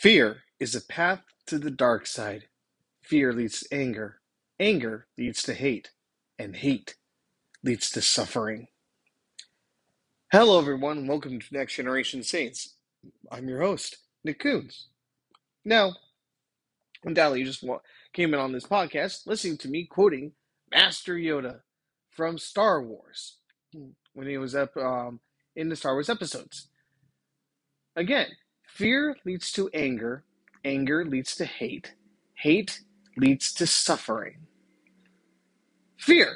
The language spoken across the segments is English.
Fear is a path to the dark side. Fear leads to anger. Anger leads to hate. And hate leads to suffering. Hello, everyone. Welcome to Next Generation Saints. I'm your host, Nick Kunze. Now, undoubtedly, you just came in on this podcast listening to me quoting Master Yoda from Star Wars when he was up um, in the Star Wars episodes. Again, Fear leads to anger, anger leads to hate, hate leads to suffering. Fear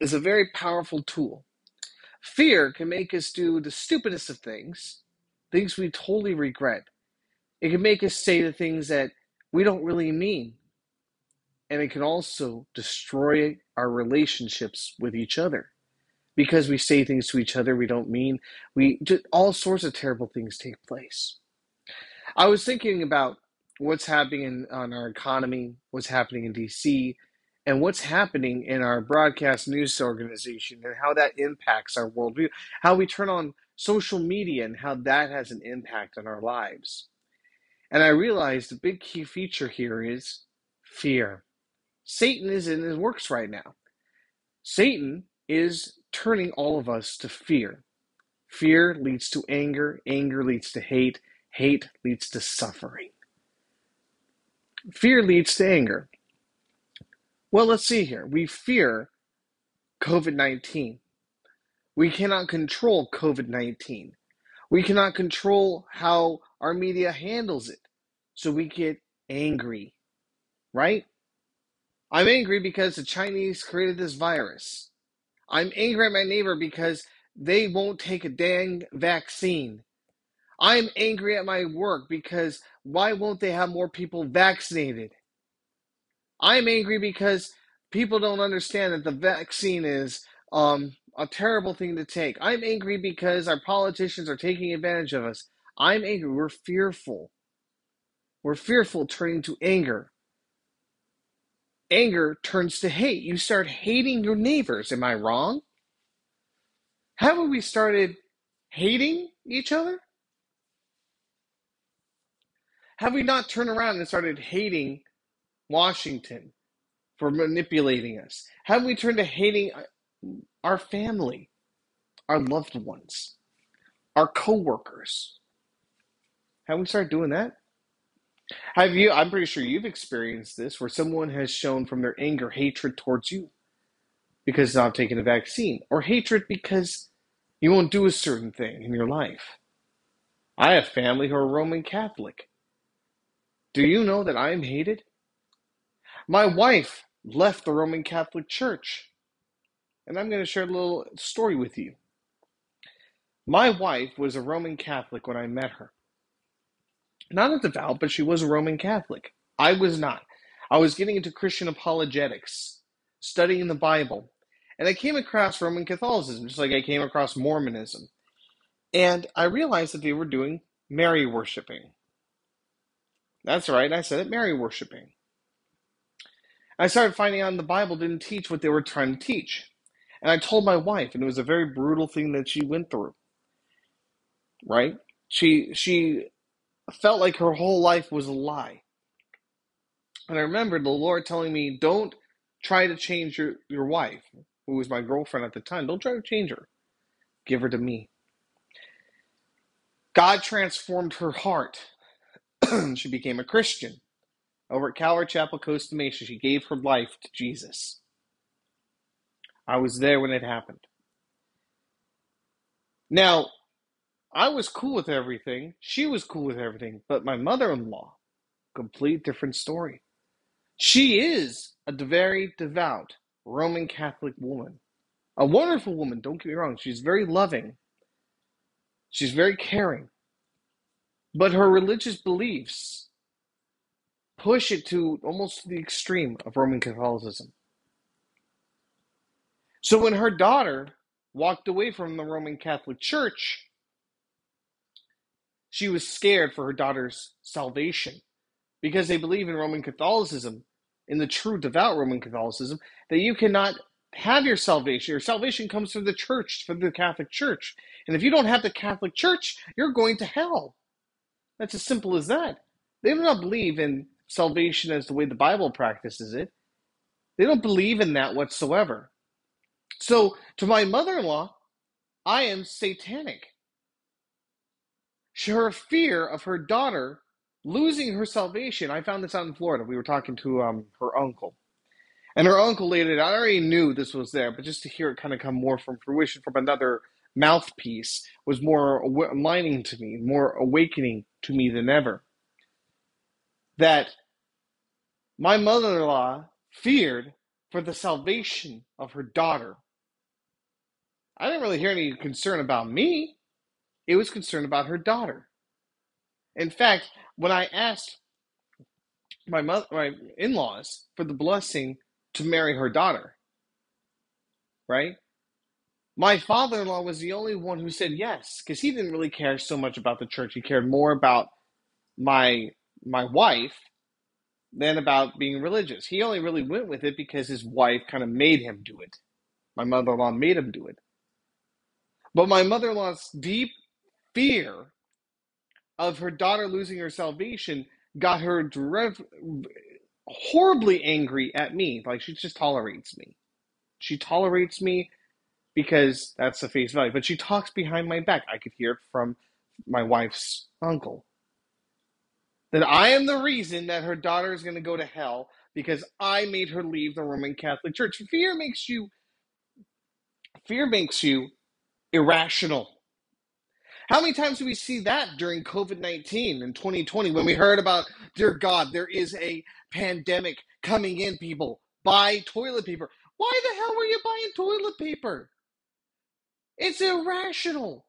is a very powerful tool. Fear can make us do the stupidest of things, things we totally regret. It can make us say the things that we don't really mean. And it can also destroy our relationships with each other. Because we say things to each other we don't mean, we all sorts of terrible things take place. I was thinking about what's happening in, on our economy, what's happening in DC, and what's happening in our broadcast news organization and how that impacts our worldview, how we turn on social media and how that has an impact on our lives. And I realized the big key feature here is fear. Satan is in his works right now. Satan is turning all of us to fear. Fear leads to anger, anger leads to hate, Hate leads to suffering. Fear leads to anger. Well, let's see here. We fear COVID 19. We cannot control COVID 19. We cannot control how our media handles it. So we get angry, right? I'm angry because the Chinese created this virus. I'm angry at my neighbor because they won't take a dang vaccine. I'm angry at my work because why won't they have more people vaccinated? I'm angry because people don't understand that the vaccine is um, a terrible thing to take. I'm angry because our politicians are taking advantage of us. I'm angry. We're fearful. We're fearful turning to anger. Anger turns to hate. You start hating your neighbors. Am I wrong? Haven't we started hating each other? Have we not turned around and started hating Washington for manipulating us? Have we turned to hating uh, our family, our loved ones, our coworkers? Have we started doing that? Have you? I'm pretty sure you've experienced this, where someone has shown from their anger hatred towards you because not taking a vaccine, or hatred because you won't do a certain thing in your life. I have family who are Roman Catholic. Do you know that I am hated? My wife left the Roman Catholic Church. And I'm going to share a little story with you. My wife was a Roman Catholic when I met her. Not a devout, but she was a Roman Catholic. I was not. I was getting into Christian apologetics, studying the Bible, and I came across Roman Catholicism, just like I came across Mormonism. And I realized that they were doing Mary worshiping. That's right, I said it, Mary worshiping. I started finding out the Bible didn't teach what they were trying to teach. And I told my wife, and it was a very brutal thing that she went through. Right? She she felt like her whole life was a lie. And I remember the Lord telling me, Don't try to change your, your wife, who was my girlfriend at the time. Don't try to change her. Give her to me. God transformed her heart she became a Christian. Over at Calvary Chapel, Costa Mesa, she gave her life to Jesus. I was there when it happened. Now, I was cool with everything. She was cool with everything. But my mother in law, complete different story. She is a very devout Roman Catholic woman. A wonderful woman, don't get me wrong. She's very loving. She's very caring. But her religious beliefs push it to almost the extreme of Roman Catholicism. So when her daughter walked away from the Roman Catholic Church, she was scared for her daughter's salvation because they believe in Roman Catholicism, in the true devout Roman Catholicism, that you cannot have your salvation. Your salvation comes from the church, from the Catholic Church. And if you don't have the Catholic Church, you're going to hell. That's as simple as that. They do not believe in salvation as the way the Bible practices it. They don't believe in that whatsoever. So, to my mother in law, I am satanic. Her fear of her daughter losing her salvation, I found this out in Florida. We were talking to um, her uncle. And her uncle laid it out. I already knew this was there, but just to hear it kind of come more from fruition from another mouthpiece was more aligning to me, more awakening to me than ever. That my mother in law feared for the salvation of her daughter. I didn't really hear any concern about me. It was concern about her daughter. In fact, when I asked my mother, my in-laws for the blessing to marry her daughter, right? My father-in-law was the only one who said yes, because he didn't really care so much about the church. He cared more about my my wife than about being religious. He only really went with it because his wife kind of made him do it. My mother in law made him do it. But my mother in law's deep fear of her daughter losing her salvation got her horribly angry at me. Like she just tolerates me. She tolerates me because that's the face value. But she talks behind my back. I could hear it from my wife's uncle that I am the reason that her daughter is going to go to hell because I made her leave the Roman Catholic Church. Fear makes you fear makes you irrational. How many times do we see that during COVID 19 in 2020 when we heard about, dear God, there is a pandemic coming in, people? Buy toilet paper. Why the hell were you buying toilet paper? It's irrational.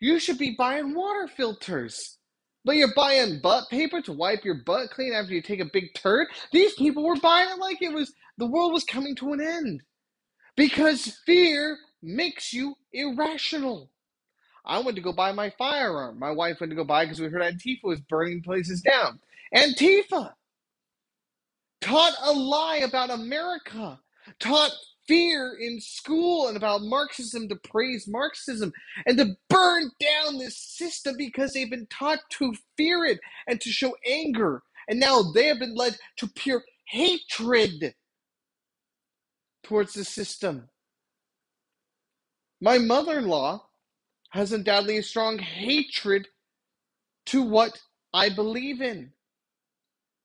You should be buying water filters. But you're buying butt paper to wipe your butt clean after you take a big turd? These people were buying it like it was the world was coming to an end. Because fear makes you irrational. I went to go buy my firearm. My wife went to go buy because we heard Antifa was burning places down. Antifa taught a lie about America, taught fear in school and about Marxism to praise Marxism and to burn down this system because they've been taught to fear it and to show anger. And now they have been led to pure hatred towards the system. My mother in law has undoubtedly a strong hatred to what I believe in.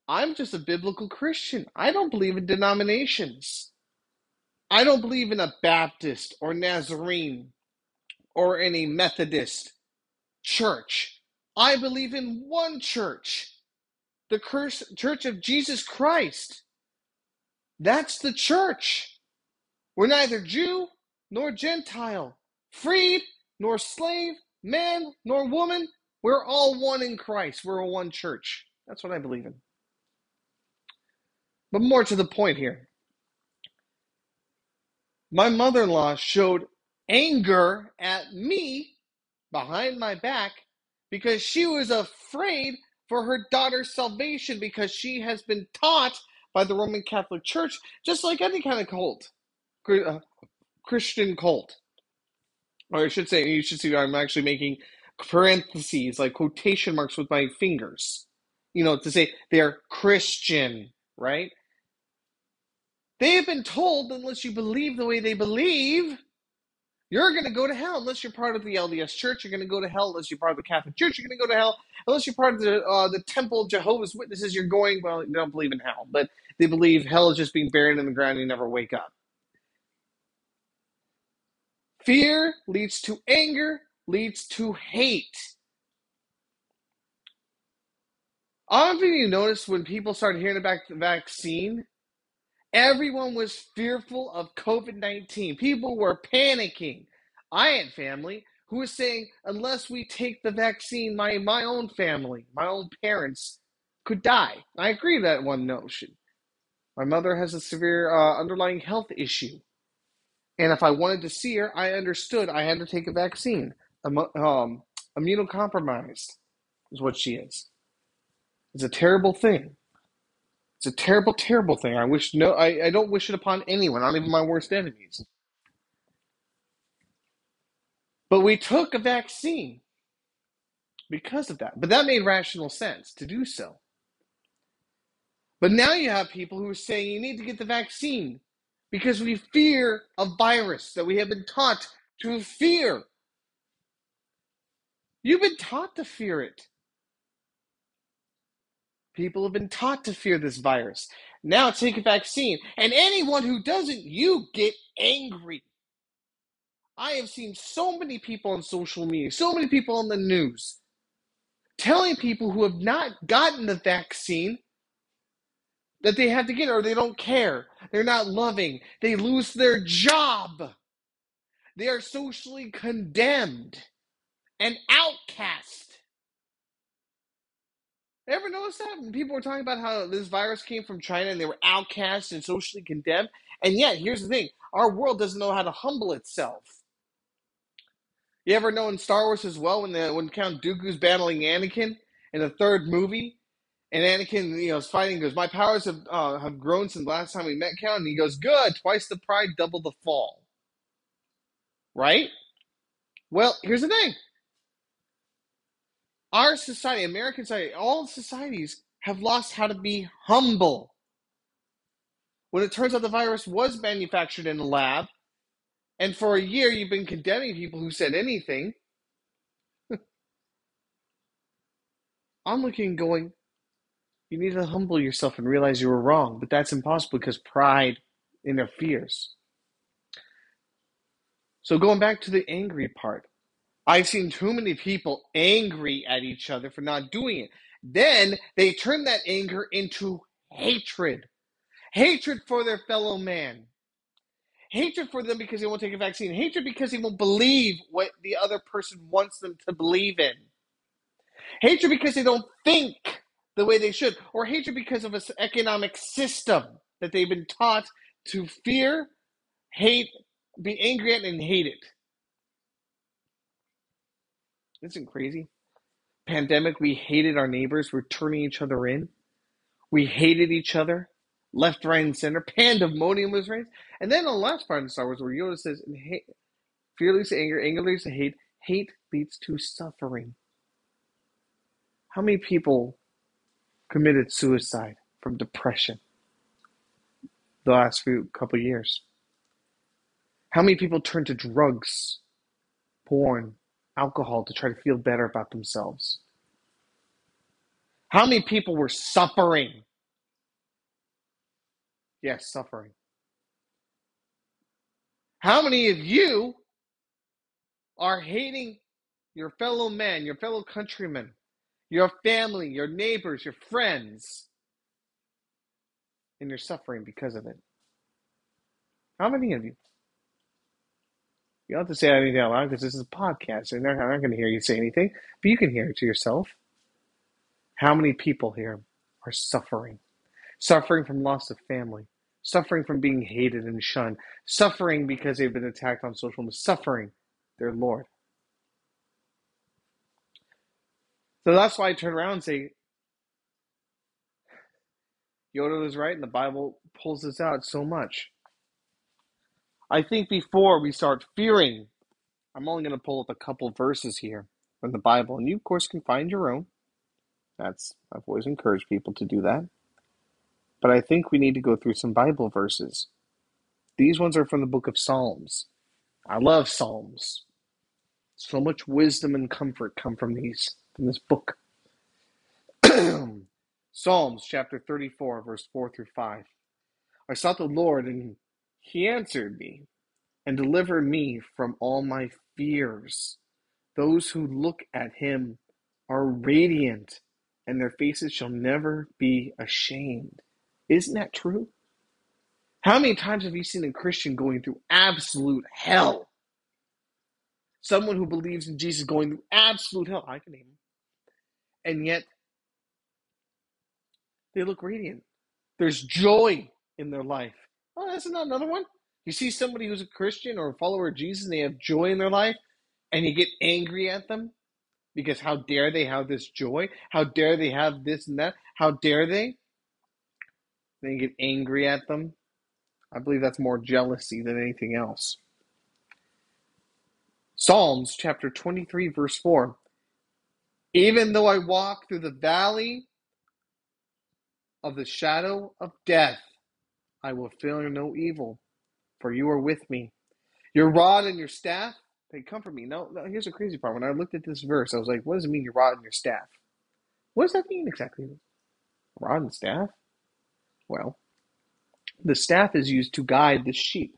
I'm just a biblical Christian. I don't believe in denominations. I don't believe in a Baptist or Nazarene or any Methodist church. I believe in one church, the Church of Jesus Christ. That's the church. We're neither Jew nor Gentile, freed nor slave, man nor woman. We're all one in Christ. We're a one church. That's what I believe in. But more to the point here. My mother in law showed anger at me behind my back because she was afraid for her daughter's salvation because she has been taught by the Roman Catholic Church, just like any kind of cult, uh, Christian cult. Or I should say, you should see I'm actually making parentheses, like quotation marks with my fingers, you know, to say they're Christian, right? They have been told unless you believe the way they believe, you're going to go to hell unless you're part of the LDS Church. You're going to go to hell unless you're part of the Catholic Church. You're going to go to hell unless you're part of the uh, the Temple Jehovah's Witnesses. You're going well. They don't believe in hell, but they believe hell is just being buried in the ground and you never wake up. Fear leads to anger, leads to hate. Often you notice when people start hearing about the vaccine, Everyone was fearful of COVID 19. People were panicking. I had family who was saying, unless we take the vaccine, my, my own family, my own parents could die. I agree with that one notion. My mother has a severe uh, underlying health issue. And if I wanted to see her, I understood I had to take a vaccine. Um, immunocompromised is what she is. It's a terrible thing. It's a terrible, terrible thing. I wish no, I, I don't wish it upon anyone, not even my worst enemies. But we took a vaccine because of that. But that made rational sense to do so. But now you have people who are saying you need to get the vaccine because we fear a virus that we have been taught to fear. You've been taught to fear it. People have been taught to fear this virus. Now take a vaccine. And anyone who doesn't, you get angry. I have seen so many people on social media, so many people on the news, telling people who have not gotten the vaccine that they have to get it or they don't care. They're not loving. They lose their job. They are socially condemned and outcast. Ever notice that? When people were talking about how this virus came from China and they were outcast and socially condemned. And yet, here's the thing our world doesn't know how to humble itself. You ever know in Star Wars as well when the, when Count Dooku's battling Anakin in the third movie, and Anakin you know is fighting goes, my powers have uh, have grown since the last time we met, Count, and he goes, good, twice the pride, double the fall. Right? Well, here's the thing our society, American society, all societies have lost how to be humble. When it turns out the virus was manufactured in a lab, and for a year you've been condemning people who said anything, I'm looking going, you need to humble yourself and realize you were wrong, but that's impossible because pride interferes. So going back to the angry part, I've seen too many people angry at each other for not doing it. Then they turn that anger into hatred. Hatred for their fellow man. Hatred for them because they won't take a vaccine. Hatred because they won't believe what the other person wants them to believe in. Hatred because they don't think the way they should. Or hatred because of an economic system that they've been taught to fear, hate, be angry at, and hate it. Isn't crazy? Pandemic, we hated our neighbors. We're turning each other in. We hated each other, left, right, and center. Pandemonium was raised. And then the last part of Star Wars where Yoda says, hate, fear leads to anger, anger leads to hate, hate leads to suffering. How many people committed suicide from depression the last few couple years? How many people turned to drugs, porn, alcohol to try to feel better about themselves? How many people were suffering? Yes, suffering. How many of you are hating your fellow man, your fellow countrymen, your family, your neighbors, your friends, and you're suffering because of it? How many of you? You don't have to say anything out loud because this is a podcast. and they're not going to hear you say anything, but you can hear it to yourself. How many people here are suffering? Suffering from loss of family, suffering from being hated and shunned, suffering because they've been attacked on social media, suffering their Lord. So that's why I turn around and say, Yoda was right, and the Bible pulls this out so much. I think before we start fearing, I'm only going to pull up a couple verses here from the Bible, and you, of course, can find your own. That's I've always encouraged people to do that. But I think we need to go through some Bible verses. These ones are from the book of Psalms. I love Psalms. So much wisdom and comfort come from these from this book. Psalms chapter 34, verse 4 through 5. I sought the Lord, and he answered me and delivered me from all my fears. Those who look at him are radiant, and their faces shall never be ashamed. Isn't that true? How many times have you seen a Christian going through absolute hell? Someone who believes in Jesus going through absolute hell. I can name them. And yet, they look radiant. There's joy in their life. Oh, that's not another one. You see somebody who's a Christian or a follower of Jesus and they have joy in their life, and you get angry at them because how dare they have this joy? How dare they have this and that? How dare they? Then you get angry at them. I believe that's more jealousy than anything else. Psalms chapter 23, verse 4. Even though I walk through the valley of the shadow of death, I will fear no evil, for you are with me. Your rod and your staff, they comfort me. Now, no, here's the crazy part. When I looked at this verse, I was like, what does it mean, your rod and your staff? What does that mean exactly? Rod and staff? Well, the staff is used to guide the sheep.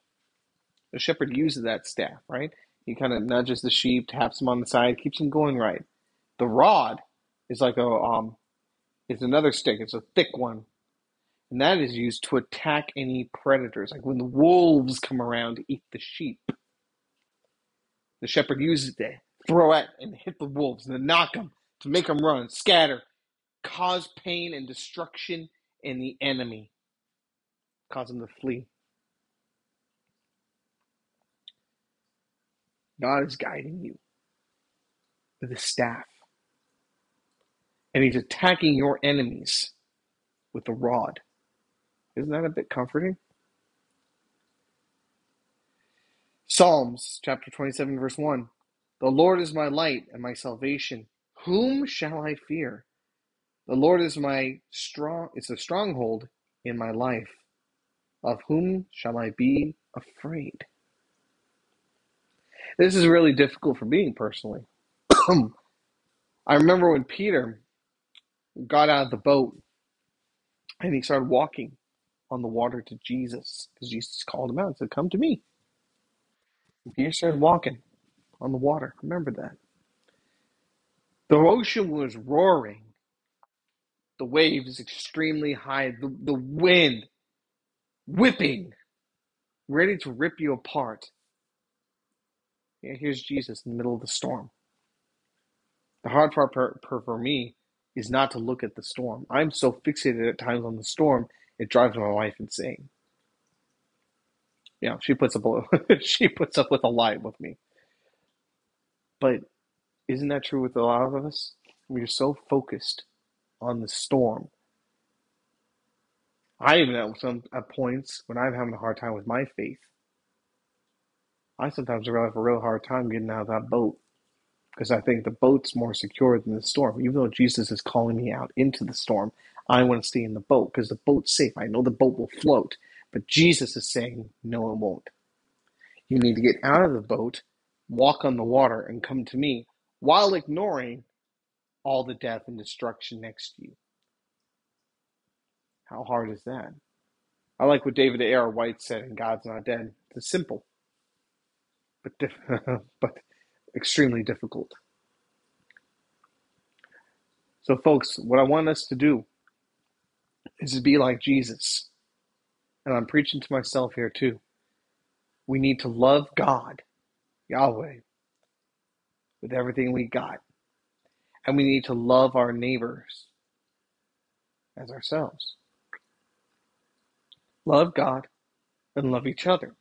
The shepherd uses that staff, right? He kind of nudges the sheep, taps them on the side, keeps them going right. The rod is like a um, it's another stick. It's a thick one, and that is used to attack any predators. Like when the wolves come around to eat the sheep, the shepherd uses it to throw at and hit the wolves and to knock them, to make them run, scatter, cause pain and destruction in the enemy, cause them to flee. God is guiding you with a staff. And he's attacking your enemies with a rod. Isn't that a bit comforting? Psalms chapter 27, verse 1. The Lord is my light and my salvation. Whom shall I fear? The Lord is my strong it's a stronghold in my life. Of whom shall I be afraid? This is really difficult for me personally. I remember when Peter got out of the boat and he started walking on the water to Jesus because Jesus called him out and said, Come to me. And Peter started walking on the water. Remember that. The ocean was roaring, the waves extremely high, the, the wind whipping, ready to rip you apart. Yeah, here's Jesus in the middle of the storm. The hard part for, me is not to look at the storm. I'm so fixated at times on the storm, it drives my wife insane. Yeah, she puts up she puts up with a lot with me. But isn't that true with a lot of us? We're so focused on the storm. I even at some at points when I'm having a hard time with my faith, I sometimes really have a real hard time getting out of that boat because I think the boat's more secure than the storm. Even though Jesus is calling me out into the storm, I want to stay in the boat because the boat's safe. I know the boat will float, but Jesus is saying, no, it won't. You need to get out of the boat, walk on the water, and come to me while ignoring all the death and destruction next to you. How hard is that? I like what David A.R. White said in God's Not Dead. It's simple, but diff- but extremely difficult. So, folks, what I want us to do is to be like Jesus. And I'm preaching to myself here too. We need to love God, Yahweh, with everything we got. And we need to love our neighbors as ourselves. Love God and love each other.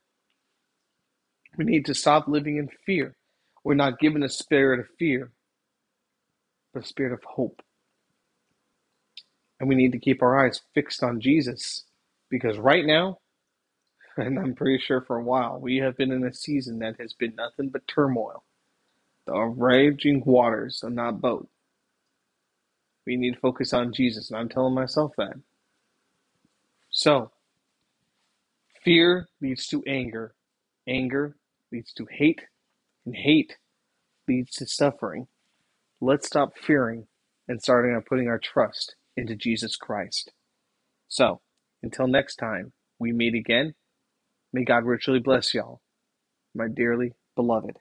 We need to stop living in fear. We're not given a spirit of fear, but a spirit of hope. And we need to keep our eyes fixed on Jesus because right now, and I'm pretty sure for a while, we have been in a season that has been nothing but turmoil. The raging waters on that boat. We need to focus on Jesus, and I'm telling myself that. So, fear leads to anger, anger leads to hate, and hate leads to suffering. Let's stop fearing and starting on uh, putting our trust into Jesus Christ. So, until next time we meet again, may God richly bless y'all, my dearly beloved.